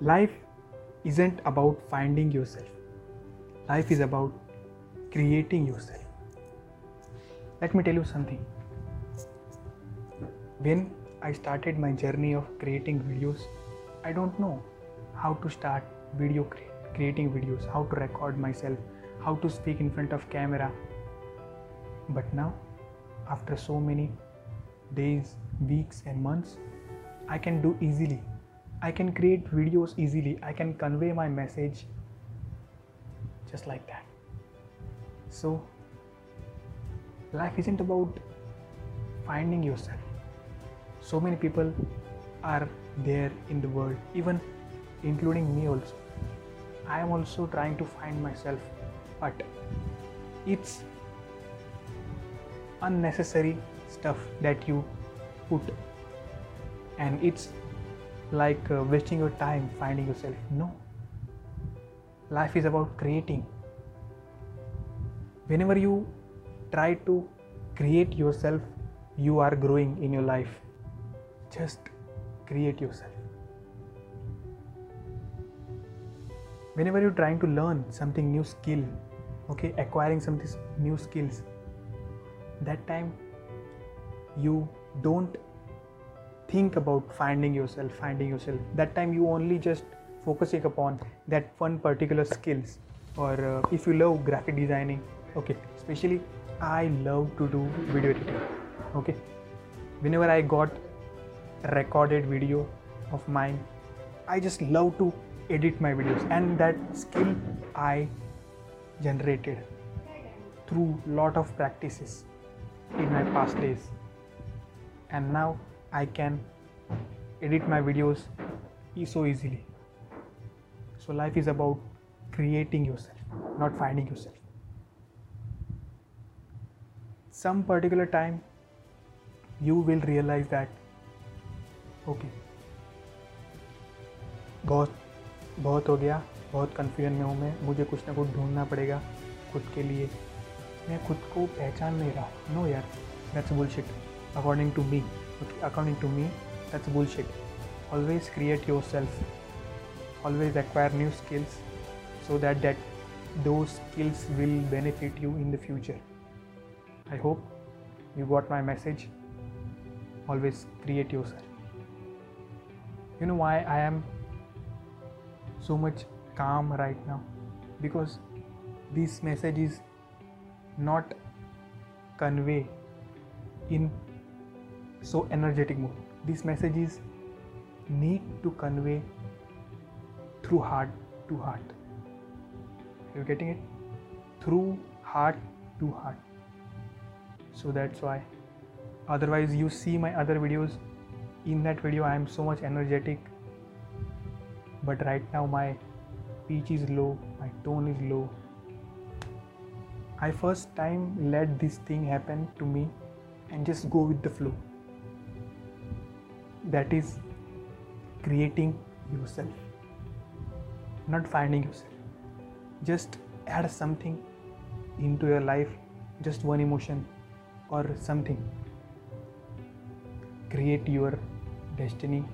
life isn't about finding yourself, life is about creating yourself. Let me tell you something. When I started my journey of creating videos, I don't know how to start video cre- creating videos, how to record myself, how to speak in front of camera. But now, after so many days, weeks, and months, I can do easily. I can create videos easily. I can convey my message just like that. So, life isn't about finding yourself. So many people are there in the world, even including me also. I am also trying to find myself, but it's unnecessary stuff that you put and it's like uh, wasting your time finding yourself. No. Life is about creating. Whenever you try to create yourself you are growing in your life. Just create yourself. Whenever you're trying to learn something new skill okay acquiring some new skills that time you don't think about finding yourself finding yourself. That time you only just focusing upon that one particular skills or uh, if you love graphic designing okay especially i love to do video editing okay. Whenever i got recorded video of mine i just love to edit my videos and that skill i generated through lot of practices in my past days. And now i can edit my videos e- so easily so life is about creating yourself not finding yourself some particular time you will realize that okay बहुत बहुत हो गया बहुत confusion में हूँ मैं मुझे कुछ ना कुछ ढूंढना पड़ेगा खुद के लिए मैं खुद को पहचान नहीं रहा नो यार that's bullshit according to me okay, according to me that's bullshit. Always create yourself. Always acquire new skills so that that those skills will benefit you in the future. I hope you got my message. Always create yourself. You know why i am so much calm right now? Because this message is not conveyed in so energetic mode. These messages need to convey through heart to heart. You're getting it? Through heart to heart. So that's why otherwise you see my other videos. In that video i am so much energetic. But right now my pitch is low my tone is low. I first time let this thing happen to me and just go with the flow that is creating yourself not finding yourself. Just add something into your life just one emotion or something. Create your destiny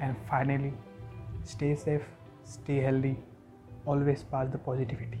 and finally stay safe stay healthy always pass the positivity